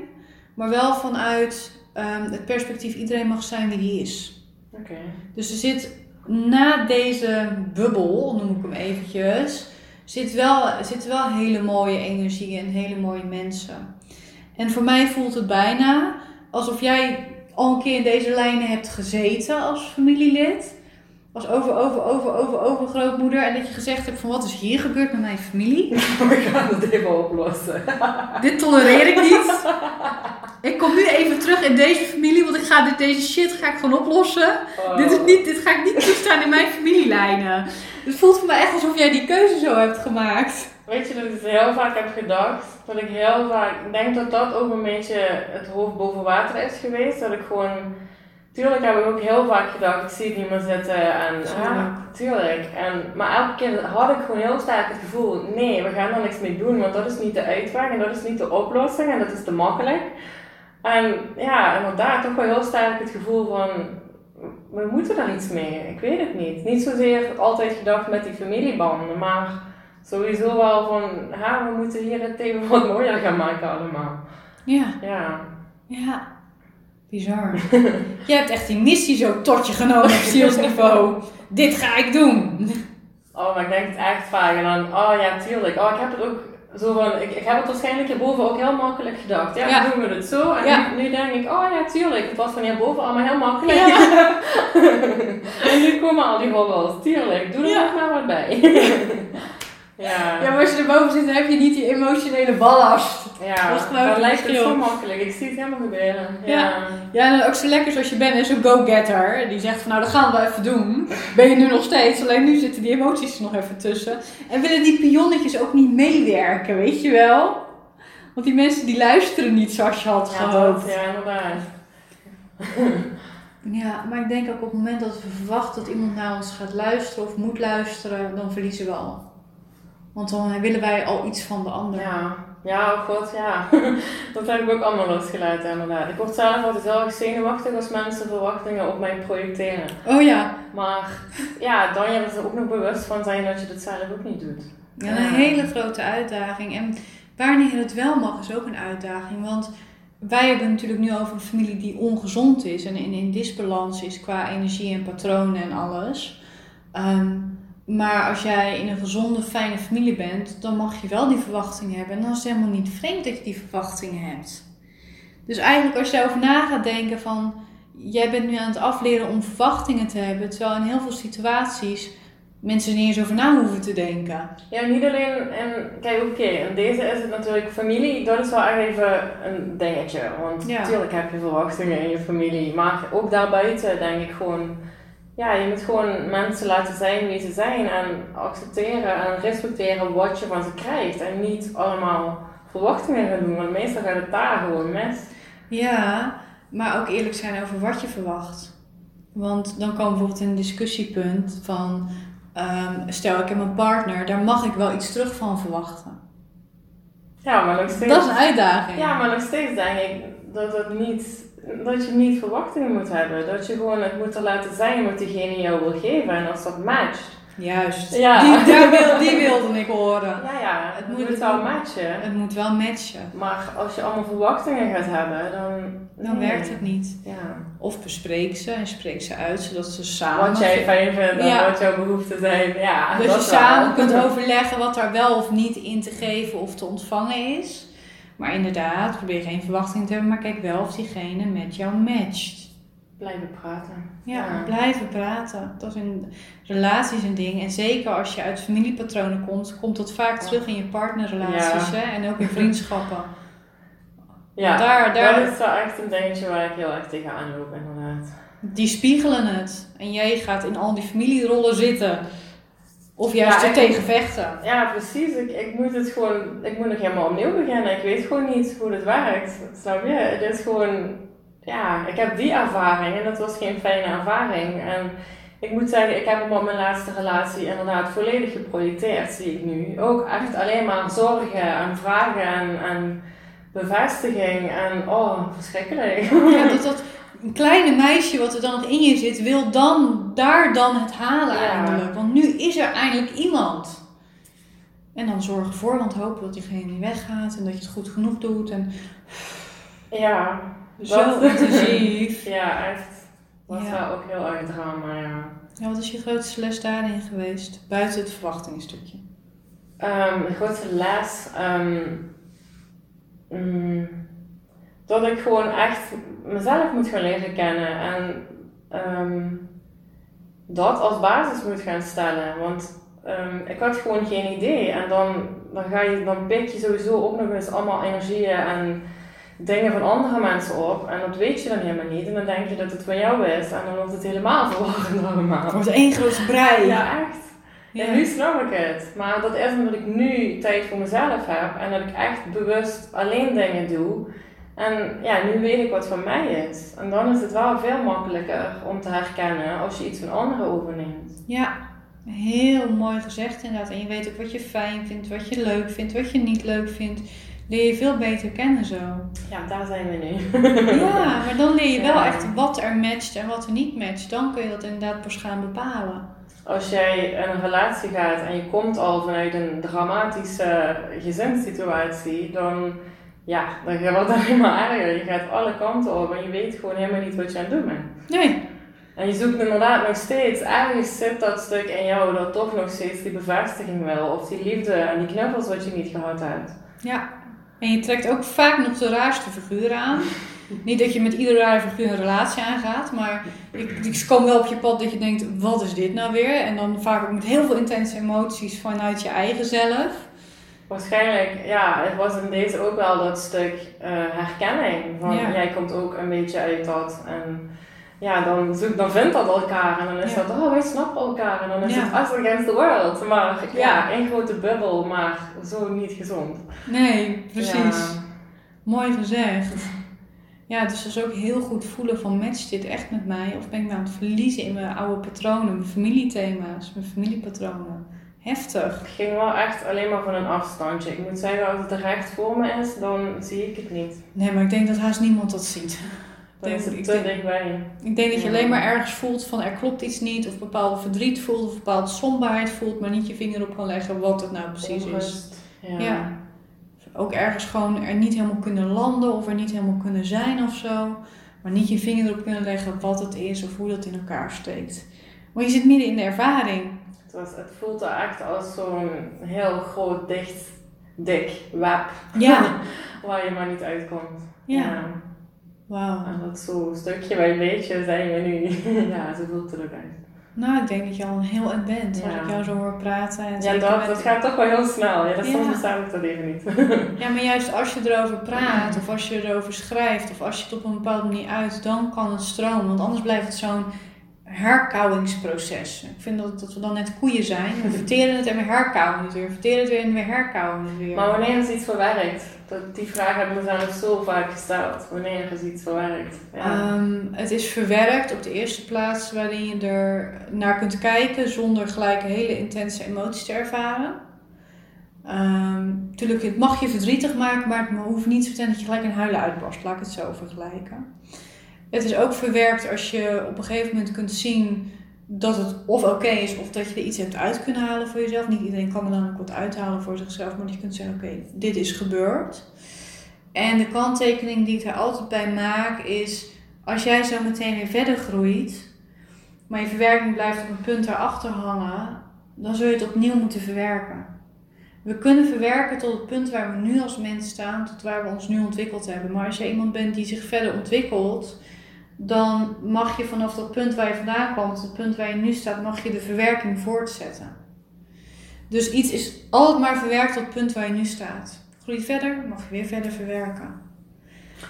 maar wel vanuit um, het perspectief iedereen mag zijn wie die is. Oké. Dus er zit na deze bubbel, noem ik hem eventjes, zit wel, zitten wel hele mooie energieën en hele mooie mensen. En voor mij voelt het bijna alsof jij al een keer in deze lijnen hebt gezeten als familielid als over, over, over, over, over grootmoeder. En dat je gezegd hebt van wat is hier gebeurd met mijn familie. We gaan het even oplossen. Dit tolereer ik niet. Ik kom nu even terug in deze familie, want ik ga dit, deze shit ga ik gewoon oplossen. Oh. Dit, is niet, dit ga ik niet toestaan in mijn familielijnen. Het voelt voor mij echt alsof jij die keuze zo hebt gemaakt. Weet je dat ik het heel vaak heb gedacht? Dat ik heel vaak ik denk dat dat ook een beetje het hoofd boven water is geweest. Dat ik gewoon Tuurlijk heb ik ook heel vaak gedacht, ik zie het niet meer zitten. En, ja, tuurlijk. En, maar elke keer had ik gewoon heel sterk het gevoel, nee, we gaan er niks mee doen, want dat is niet de uitweg en dat is niet de oplossing en dat is te makkelijk. En ja, inderdaad, toch wel heel sterk het gevoel van, we moeten daar iets mee. Ik weet het niet. Niet zozeer altijd gedacht met die familiebanden, maar sowieso wel van, ha, we moeten hier het thema wat mooier gaan maken allemaal. Ja. Ja. Ja. Bizar. je hebt echt die missie zo tot je genomen op zielsniveau. Dit ga ik doen. Oh, maar ik denk het echt vaak. En dan, oh ja, tuurlijk. Oh, ik heb het ook zo van, ik, ik heb het waarschijnlijk hierboven ook heel makkelijk gedacht. Ja, Ja. dan doen we het zo. En Ja. nu, nu denk ik, oh ja, tuurlijk. Het was van hierboven allemaal heel makkelijk. en nu komen al die hobbels. Tuurlijk, doe er Ja. nog maar wat bij. ja. Ja, maar als je erboven zit, dan heb je niet die emotionele ballast. Ja, dat lijkt het zo makkelijk. Ik zie het helemaal gebeuren. Ja. Ja. Ja, en dan ook zo lekker zoals je bent, is zo'n go-getter. Die zegt van nou, dat gaan we even doen. Ben je nu nog steeds, alleen nu zitten die emoties er nog even tussen. En willen die pionnetjes ook niet meewerken, weet je wel? Want die mensen die luisteren niet zoals je had Ja, gehoopt. dat, ja, inderdaad. Ja, maar ik denk ook op het moment dat we verwachten dat iemand naar ons gaat luisteren of moet luisteren, dan verliezen we al. Want dan willen wij al iets van de ander. Ja, ja, oh god, ja. dat heb ik ook allemaal losgelaten inderdaad. Ik word zelf altijd heel erg zenuwachtig als mensen verwachtingen op mij projecteren. Oh ja, Maar ja, dan je er ook nog bewust van zijn dat je dat zelf ook niet doet. ja een hele grote uitdaging. En wanneer het wel mag, is ook een uitdaging. Want wij hebben natuurlijk nu over een familie die ongezond is en in, in disbalans is qua energie en patronen en alles. Ehm, maar als jij in een gezonde, fijne familie bent, dan mag je wel die verwachtingen hebben. En dan is het helemaal niet vreemd dat je die verwachtingen hebt. Dus eigenlijk als je daarover na gaat denken van... Jij bent nu aan het afleren om verwachtingen te hebben. Terwijl in heel veel situaties mensen er niet eens over na hoeven te denken. Ja, niet alleen in, kijk oké, in deze is het natuurlijk familie, dat is wel echt even een dingetje. Want Ja. natuurlijk heb je verwachtingen in je familie, maar ook daarbuiten denk ik gewoon, ja, je moet gewoon mensen laten zijn wie ze zijn en accepteren en respecteren wat je van ze krijgt. En niet allemaal verwachtingen gaan doen, want meestal gaat het daar gewoon mis. Ja, maar ook eerlijk zijn over wat je verwacht. Want dan we bijvoorbeeld een discussiepunt van... ehm, stel, ik heb een partner, daar mag ik wel iets terug van verwachten. Ja, maar nog steeds... Dat is een uitdaging. Ja, maar nog steeds denk ik dat, het niet, dat je niet verwachtingen moet hebben. Dat je gewoon het moet er laten zijn wat diegene jou wil geven. En als dat matcht. Juist. Ja. Die, daar wil, die wilde ik horen. Ja, ja, het, Het moet, het wel matchen. Het moet wel matchen. Maar als je allemaal verwachtingen gaat hebben, dan... Dan nee. werkt het niet. Ja. Of bespreek ze en spreek ze uit, zodat ze samen... Wat jij fijn vindt en Ja. wat jouw behoeften zijn. Ja, Dat, dat je wel. samen kunt overleggen wat daar wel of niet in te geven of te ontvangen is. Maar inderdaad, probeer geen verwachting te hebben, maar kijk wel of diegene met jou matcht. Blijven praten. Ja, blijven praten. Dat is in relaties een ding. En zeker als je uit familiepatronen komt, komt dat vaak terug in je partnerrelaties hè? en ook in vriendschappen. Ja, daar, daar, dat is wel echt een dingetje waar ik heel erg tegenaan loop, inderdaad. Die spiegelen het. En jij gaat in al die familierollen zitten. Of juist ja, er tegen vechten. Ja, precies. Ik, ik moet het gewoon, ik moet nog helemaal opnieuw beginnen. Ik weet gewoon niet hoe het werkt. Snap je? Het is gewoon, ja, ik heb die ervaring en dat was geen fijne ervaring. En ik moet zeggen, ik heb hem op mijn laatste relatie inderdaad volledig geprojecteerd, zie ik nu. Ook echt alleen maar zorgen en vragen en, en bevestiging en oh, verschrikkelijk. Ja, dat, dat een kleine meisje wat er dan nog in je zit, wil dan daar dan het halen eindelijk. Want nu is er eindelijk iemand. En dan zorgen voor, want hopen dat diegene niet weggaat en dat je het goed genoeg doet. En... Ja, zo intensief. ja, echt. Was ja. ook heel erg drama, ja. Ja, wat is je grootste les daarin geweest? Buiten het verwachtingsstukje. Um, grootste les... Um, dat ik gewoon echt mezelf moet gaan leren kennen en ehm, dat als basis moet gaan stellen. Want um, ik had gewoon geen idee. En dan, dan, ga je, dan pik je sowieso ook nog eens allemaal energieën en dingen van andere mensen op. En dat weet je dan helemaal niet. En dan denk je dat het van jou is. En dan wordt het helemaal verwarrend allemaal. Het wordt één grote brei. Ja, echt. En nu snap ik het. Maar dat is omdat ik nu tijd voor mezelf heb. En dat ik echt bewust alleen dingen doe. En ja, nu weet ik wat van mij is. En dan is het wel veel makkelijker om te herkennen als je iets van anderen overneemt. Ja, heel mooi gezegd inderdaad. En je weet ook wat je fijn vindt, wat je leuk vindt, wat je niet leuk vindt. Leer je veel beter kennen zo. Ja, daar zijn we nu. ja, maar dan leer je wel echt wat er matcht en wat er niet matcht. Dan kun je dat inderdaad pas gaan bepalen. Als jij in een relatie gaat en je komt al vanuit een dramatische gezinssituatie, dan ja, dan gaat het alleen maar erger. Je gaat alle kanten op en je weet gewoon helemaal niet wat je aan het doen bent. Nee. En je zoekt inderdaad nog steeds, ergens zit dat stuk in jou dat toch nog steeds die bevestiging wil. Of die liefde en die knuffels wat je niet gehad hebt. Ja. En je trekt ook vaak nog de raarste figuren aan. niet dat je met iedere rare figuur een relatie aangaat, maar ik, ik kom wel op je pad dat je denkt, wat is dit nou weer? En dan vaak ook met heel veel intense emoties vanuit je eigen zelf. Waarschijnlijk, ja, het was in deze ook wel dat stuk uh, herkenning. Van jij komt ook een beetje uit dat. En ja, dan, zoek, dan vindt dat elkaar. En dan is dat, oh, wij snappen elkaar. En dan is het us against the world. Maar ja, één grote bubbel, maar zo niet gezond. Nee, precies. Mooi gezegd. Ja, dus dat is ook heel goed voelen van matcht dit echt met mij? Of ben ik me aan het verliezen in mijn oude patronen, mijn familiethema's, mijn familiepatronen? Heftig. Het ging wel echt alleen maar van een afstandje. Ik moet zeggen, als het recht voor me is, dan zie ik het niet. Nee, maar ik denk dat haast niemand dat ziet. Dan is het te dichtbij. Ik denk dat je alleen maar ergens voelt van er klopt iets niet, of bepaald verdriet voelt, of bepaalde somberheid voelt, maar niet je vinger op kan leggen wat het nou precies is. Ja. ja. Ook ergens gewoon er niet helemaal kunnen landen of er niet helemaal kunnen zijn of zo, maar niet je vinger erop kunnen leggen wat het is of hoe dat in elkaar steekt. Maar je zit midden in de ervaring. Het, was, het voelt er echt als zo'n heel groot, dicht, dik web. Ja. waar je maar niet uitkomt. Ja. Wauw. En dat zo stukje bij beetje zijn we nu. ja, zo voelt het ook uit. Nou, ik denk dat je al een heel end bent als ik jou zo hoor praten. En ja, dat, dat gaat toch wel heel snel. Ja, dat ja. soms bestaat ik dat even niet. ja, maar juist als je erover praat, of als je erover schrijft, of als je het op een bepaalde manier uit, dan kan het stromen. Want anders blijft het zo'n herkauwingsproces. Ik vind dat, dat we dan net koeien zijn. We verteren het en we herkauwen het weer. We verteren het weer en we herkauwen het weer. Maar wanneer is iets verwerkt? Dat, die vraag hebben we zelf zo vaak gesteld. Wanneer is iets verwerkt? Ja. Um, het is verwerkt op de eerste plaats waarin je er naar kunt kijken zonder gelijk hele intense emoties te ervaren. Um, tuurlijk, het mag je verdrietig maken, maar het hoeft niet zo dat je gelijk een huilen uitbarst. Laat ik het zo vergelijken. Het is ook verwerkt als je op een gegeven moment kunt zien dat het of oké is of dat je er iets hebt uit kunnen halen voor jezelf. Niet iedereen kan er dan ook wat uithalen voor zichzelf, maar je kunt zeggen: oké, dit is gebeurd. En de kanttekening die ik er altijd bij maak is: als jij zo meteen weer verder groeit, maar je verwerking blijft op een punt daarachter hangen, dan zul je het opnieuw moeten verwerken. We kunnen verwerken tot het punt waar we nu als mens staan, tot waar we ons nu ontwikkeld hebben. Maar als je iemand bent die zich verder ontwikkelt, dan mag je vanaf dat punt waar je vandaan komt, het punt waar je nu staat, mag je de verwerking voortzetten. Dus iets is altijd maar verwerkt tot het punt waar je nu staat. Groei verder, mag je weer verder verwerken.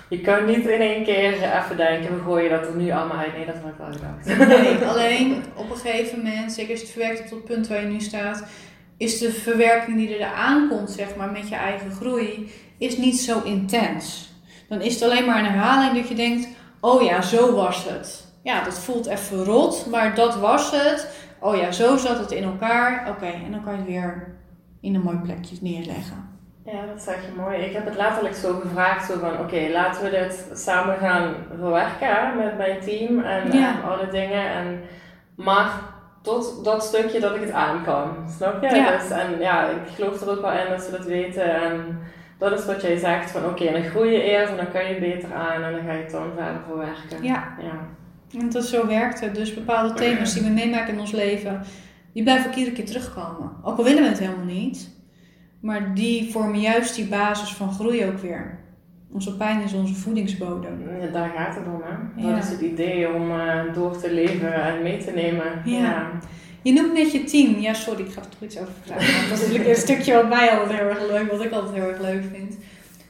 Je kan niet in één keer even denken, we gooien dat er nu allemaal uit. Nee, dat ik wel gedacht. Nee, alleen op een gegeven moment, zeker als je het verwerkt tot het punt waar je nu staat, is de verwerking die er aankomt, zeg maar, met je eigen groei, is niet zo intens. Dan is het alleen maar een herhaling dat je denkt, oh ja, zo was het. Ja, dat voelt even rot, maar dat was het. Oh ja, zo zat het in elkaar. Oké, en dan kan je het weer in een mooi plekje neerleggen. Ja, dat zeg je mooi. Ik heb het letterlijk zo gevraagd, zo van oké, laten we dit samen gaan verwerken met mijn team en, Ja. en alle dingen. En, maar tot dat stukje dat ik het aan kan, snap je? Ja. Dus, en ja, ik geloof er ook wel in dat ze dat weten. En dat is wat jij zegt, van oké, dan groei je eerst en dan kan je beter aan en dan ga je het dan verder verwerken. Ja. ja. Want dat zo werkt het. Dus bepaalde thema's die we meemaken in ons leven, die blijven ook iedere keer terugkomen. Ook al willen we het helemaal niet. Maar die vormen juist die basis van groei ook weer. Onze pijn is onze voedingsbodem. Ja, daar gaat het om, hè? Ja. Dat is het idee om eh, door te leven en mee te nemen. Ja. Je noemt net je team. Ja, sorry, ik ga er toch iets over vragen. Want dat is natuurlijk een stukje wat mij altijd heel erg leuk, wat ik altijd heel erg leuk vind.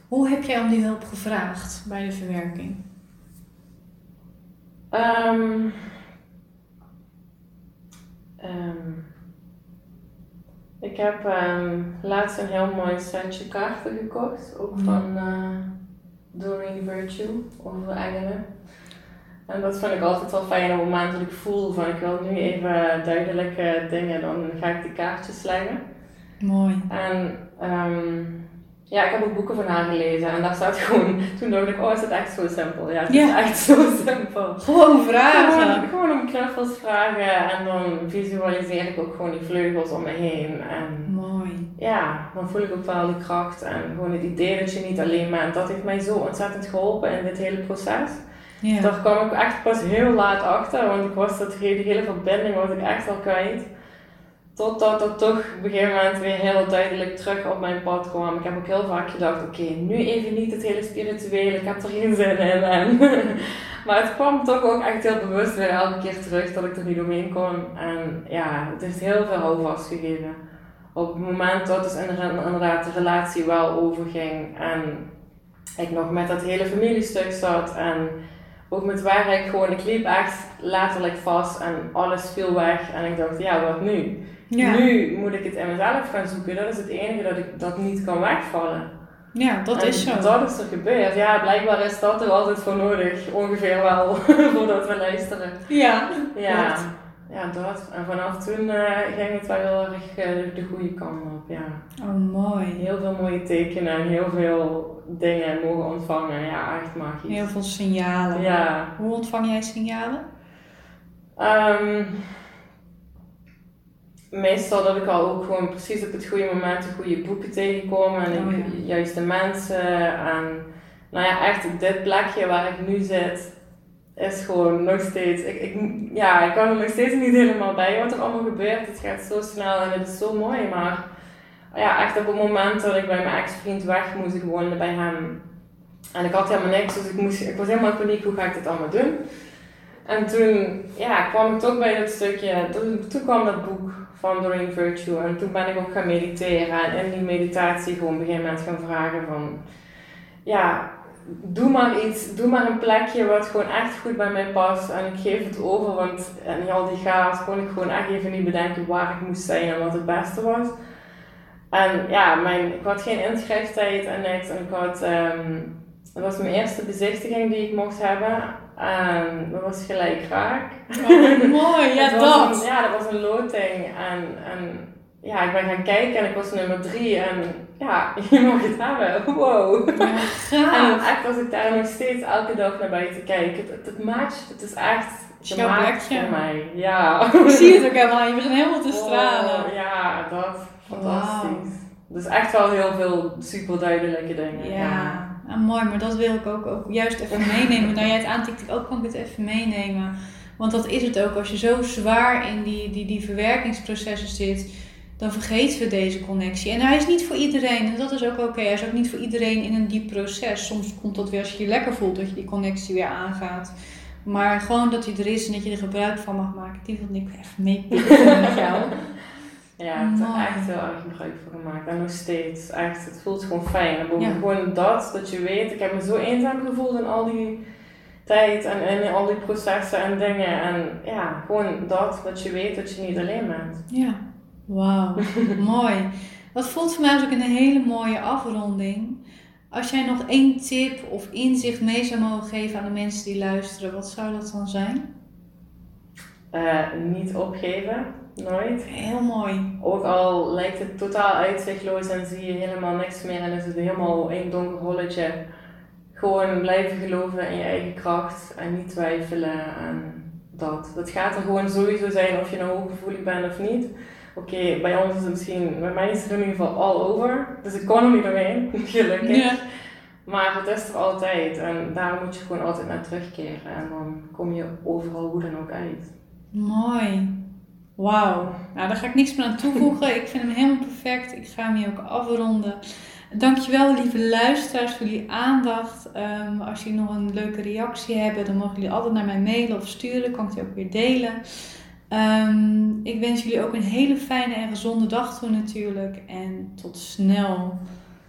Hoe heb jij om die hulp gevraagd bij de verwerking? Ehm, ehm, ik heb ehm, laatst een heel mooi setje kaarten gekocht, ook van eh Doreen Virtue, over engelen. En dat vind ik altijd wel fijn op het moment dat ik voel van ik wil nu even duidelijke dingen, dan ga ik die kaartjes leggen. Mooi. En ehm, ja, ik heb ook boeken van haar gelezen en daar staat gewoon, toen dacht ik, oh is het echt zo simpel? Ja, het is echt zo simpel. Gewoon vragen. Gewoon, gewoon om knuffels vragen en dan visualiseer ik ook gewoon die vleugels om me heen. En Mooi. ja, dan voel ik ook wel die kracht en gewoon het idee dat je niet alleen bent. Dat heeft mij zo ontzettend geholpen in dit hele proces. Ja. Daar kwam ik echt pas heel laat achter, want ik was dat hele, hele verbinding was ik echt al kwijt. Totdat dat toch op een gegeven moment weer heel duidelijk terug op mijn pad kwam. Ik heb ook heel vaak gedacht, oké, nu even niet het hele spirituele, ik heb er geen zin in. En maar het kwam toch ook echt heel bewust weer elke keer terug dat ik er niet omheen kon. En ja, het heeft heel veel houvast gegeven. Op het moment dat dus inderdaad de relatie wel overging en ik nog met dat hele familiestuk zat en ook met werk gewoon, ik liep echt letterlijk vast en alles viel weg en ik dacht, ja, wat nu? Ja. Nu moet ik het in mezelf gaan zoeken. Dat is het enige dat ik dat niet kan wegvallen. ja, dat En is zo. Dat is er gebeurd. Ja, blijkbaar is dat er altijd voor nodig. Ongeveer wel, voordat we luisteren. Ja. Ja. Ja dat. En vanaf toen eh, ging het wel heel erg eh, de, de goede kant op. Ja. Oh, mooi. Heel veel mooie tekenen en heel veel dingen mogen ontvangen. Ja, echt magisch. Heel veel signalen. Ja. Hoe ontvang jij signalen? Ehm, meestal dat ik al ook gewoon precies op het goede moment de goede boeken tegenkom en Oh, ik- ja. juist de mensen. En nou ja, echt dit plekje waar ik nu zit is gewoon nog steeds. Ik, ik, ja, ik kan er nog steeds niet helemaal bij wat er allemaal gebeurt. Het gaat zo snel en het is zo mooi. Maar ja, echt op het moment dat ik bij mijn ex-vriend weg moest, ik woonde bij hem. En ik had helemaal niks, dus ik, moest, ik was helemaal in paniek. Hoe ga ik dit allemaal doen? En toen ja, kwam ik toch bij dat stukje, toen, kwam dat boek van Doreen Virtue en toen ben ik ook gaan mediteren en in die meditatie gewoon op een gegeven moment gaan vragen van, ja, doe maar iets, doe maar een plekje wat gewoon echt goed bij mij past en ik geef het over, want in al die chaos kon ik gewoon echt even niet bedenken waar ik moest zijn en wat het beste was. En ja, mijn, ik had geen inschrijftijd en niks en ik had, dat was mijn eerste bezichtiging die ik mocht hebben en dat was gelijk raak. Oh, mooi. Ja, dat. een- ja, dat was een loting. En, en ja, ik ben gaan kijken en ik was nummer drie. En ja, je mag het hebben. Wow. Ja, En echt als ik daar nog steeds elke dag naar buiten kijk, het, het, het matcht. Het is echt gemaakt voor mij. Ja. Ik zie het ook helemaal. Je begint helemaal te stralen. Oh, ja, dat. Fantastisch. Dus echt wel heel veel super duidelijke dingen. Ja, Ah, mooi, maar dat wil ik ook, ook juist even meenemen. Nou, jij het aantikt, ik ook kan ik het even meenemen. Want dat is het ook. Als je zo zwaar in die, die, die verwerkingsprocessen zit, dan vergeten we deze connectie. En hij is niet voor iedereen. En dat is ook oké. Hij is ook niet voor iedereen in een diep proces. Soms komt dat weer als je je lekker voelt, dat je die connectie weer aangaat. Maar gewoon dat hij er is en dat je er gebruik van mag maken. Die wil ik even meepikken met jou. Ja, ik heb er echt heel erg gebruik van gemaakt. En nog steeds. Echt, het voelt gewoon fijn. En ja. gewoon dat, dat je weet, ik heb me zo eenzaam gevoeld in al die tijd en in al die processen en dingen. En ja, gewoon dat, dat je weet dat je niet alleen bent. Ja, wauw, mooi. Dat voelt voor mij ook een hele mooie afronding. Als jij nog één tip of inzicht mee zou mogen geven aan de mensen die luisteren, wat zou dat dan zijn? Uh, niet opgeven, nooit. Heel mooi. Ook al lijkt het totaal uitzichtloos en zie je helemaal niks meer en is het helemaal een donker holletje. Gewoon blijven geloven in je eigen kracht en niet twijfelen en dat. Dat gaat er gewoon sowieso zijn of je nou hooggevoelig bent of niet. Oké, bij ons is het misschien, bij mij is het in ieder geval all over. Dus ik kon er niet doorheen, gelukkig. Ja. Maar het is er altijd en daar moet je gewoon altijd naar terugkeren. En dan kom je overal hoe dan ook uit. Mooi. Wauw. Nou, daar ga ik niks meer aan toevoegen. ik vind hem helemaal perfect. Ik ga hem hier ook afronden. Dankjewel, lieve luisteraars, voor jullie aandacht. Um, als jullie nog een leuke reactie hebben, dan mogen jullie altijd naar mij mailen of sturen. Kan ik die ook weer delen. Um, ik wens jullie ook een hele fijne en gezonde dag toe natuurlijk. En tot snel.